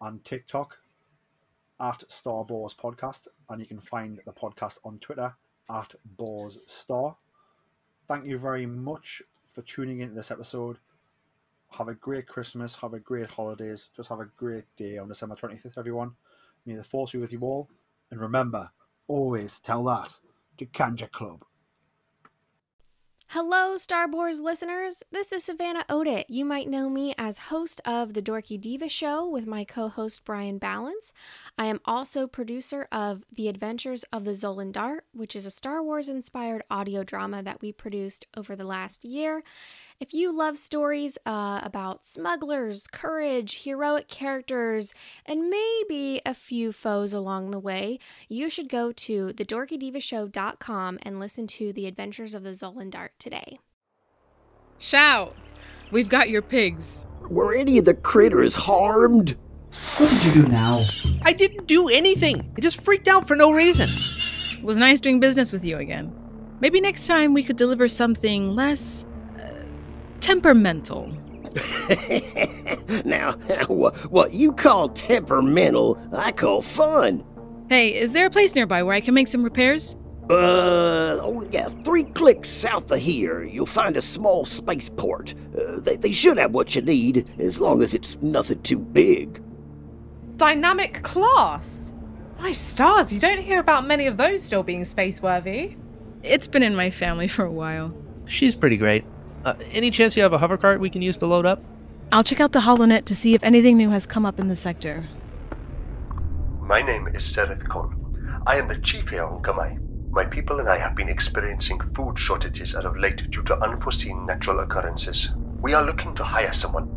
and TikTok at Star Wars Podcast. And you can find the podcast on Twitter at Boars Star. Thank you very much for tuning into this episode. Have a great Christmas. Have a great holidays. Just have a great day on December 25th, everyone. May the force be with you all. And remember, always tell that to Kanjiklub. Hello, Star Wars listeners. This is Savannah Odit. You might know me as host of The Dorky Diva Show with my co host Brian Balance. I am also producer of The Adventures of the Zolan Dart, which is a Star Wars inspired audio drama that we produced over the last year. If you love stories uh, about smugglers, courage, heroic characters, and maybe a few foes along the way, you should go to thedorkydivashow.com and listen to The Adventures of the Zolan Dart today. Shout! We've got your pigs. Were any of the critters harmed? What did you do now? I didn't do anything. I just freaked out for no reason. It was nice doing business with you again. Maybe next time we could deliver something less. Temperamental. now, what, what you call temperamental, I call fun. Hey, is there a place nearby where I can make some repairs? Uh, oh yeah, three clicks south of here, you'll find a small spaceport. Uh, they, they should have what you need, as long as it's nothing too big. Dynamic class? My stars, you don't hear about many of those still being space worthy. It's been in my family for a while. She's pretty great. Uh, any chance you have a hover cart we can use to load up? I'll check out the HoloNet to see if anything new has come up in the sector. My name is Sereth Kon. I am the chief here on Kamai. My people and I have been experiencing food shortages as of late due to unforeseen natural occurrences. We are looking to hire someone.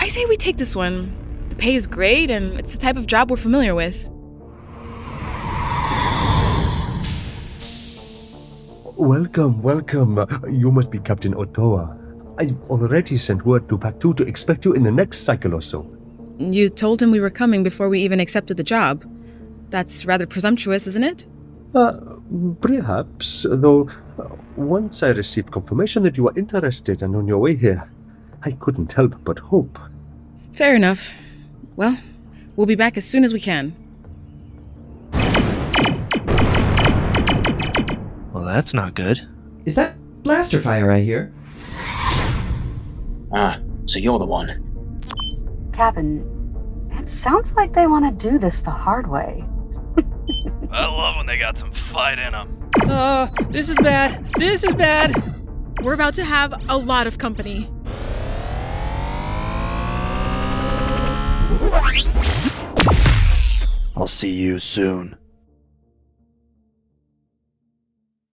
I say we take this one. The pay is great, and it's the type of job we're familiar with. Welcome, welcome. You must be Captain Otoa. I've already sent word to 2 to expect you in the next cycle or so. You told him we were coming before we even accepted the job. That's rather presumptuous, isn't it? Uh, perhaps, though, uh, once I received confirmation that you were interested and on your way here, I couldn't help but hope. Fair enough. Well, we'll be back as soon as we can. Well, that's not good. Is that blaster fire I hear? Ah, so you're the one. Captain, it sounds like they want to do this the hard way. I love when they got some fight in them. Uh, this is bad. This is bad. We're about to have a lot of company. I'll see you soon.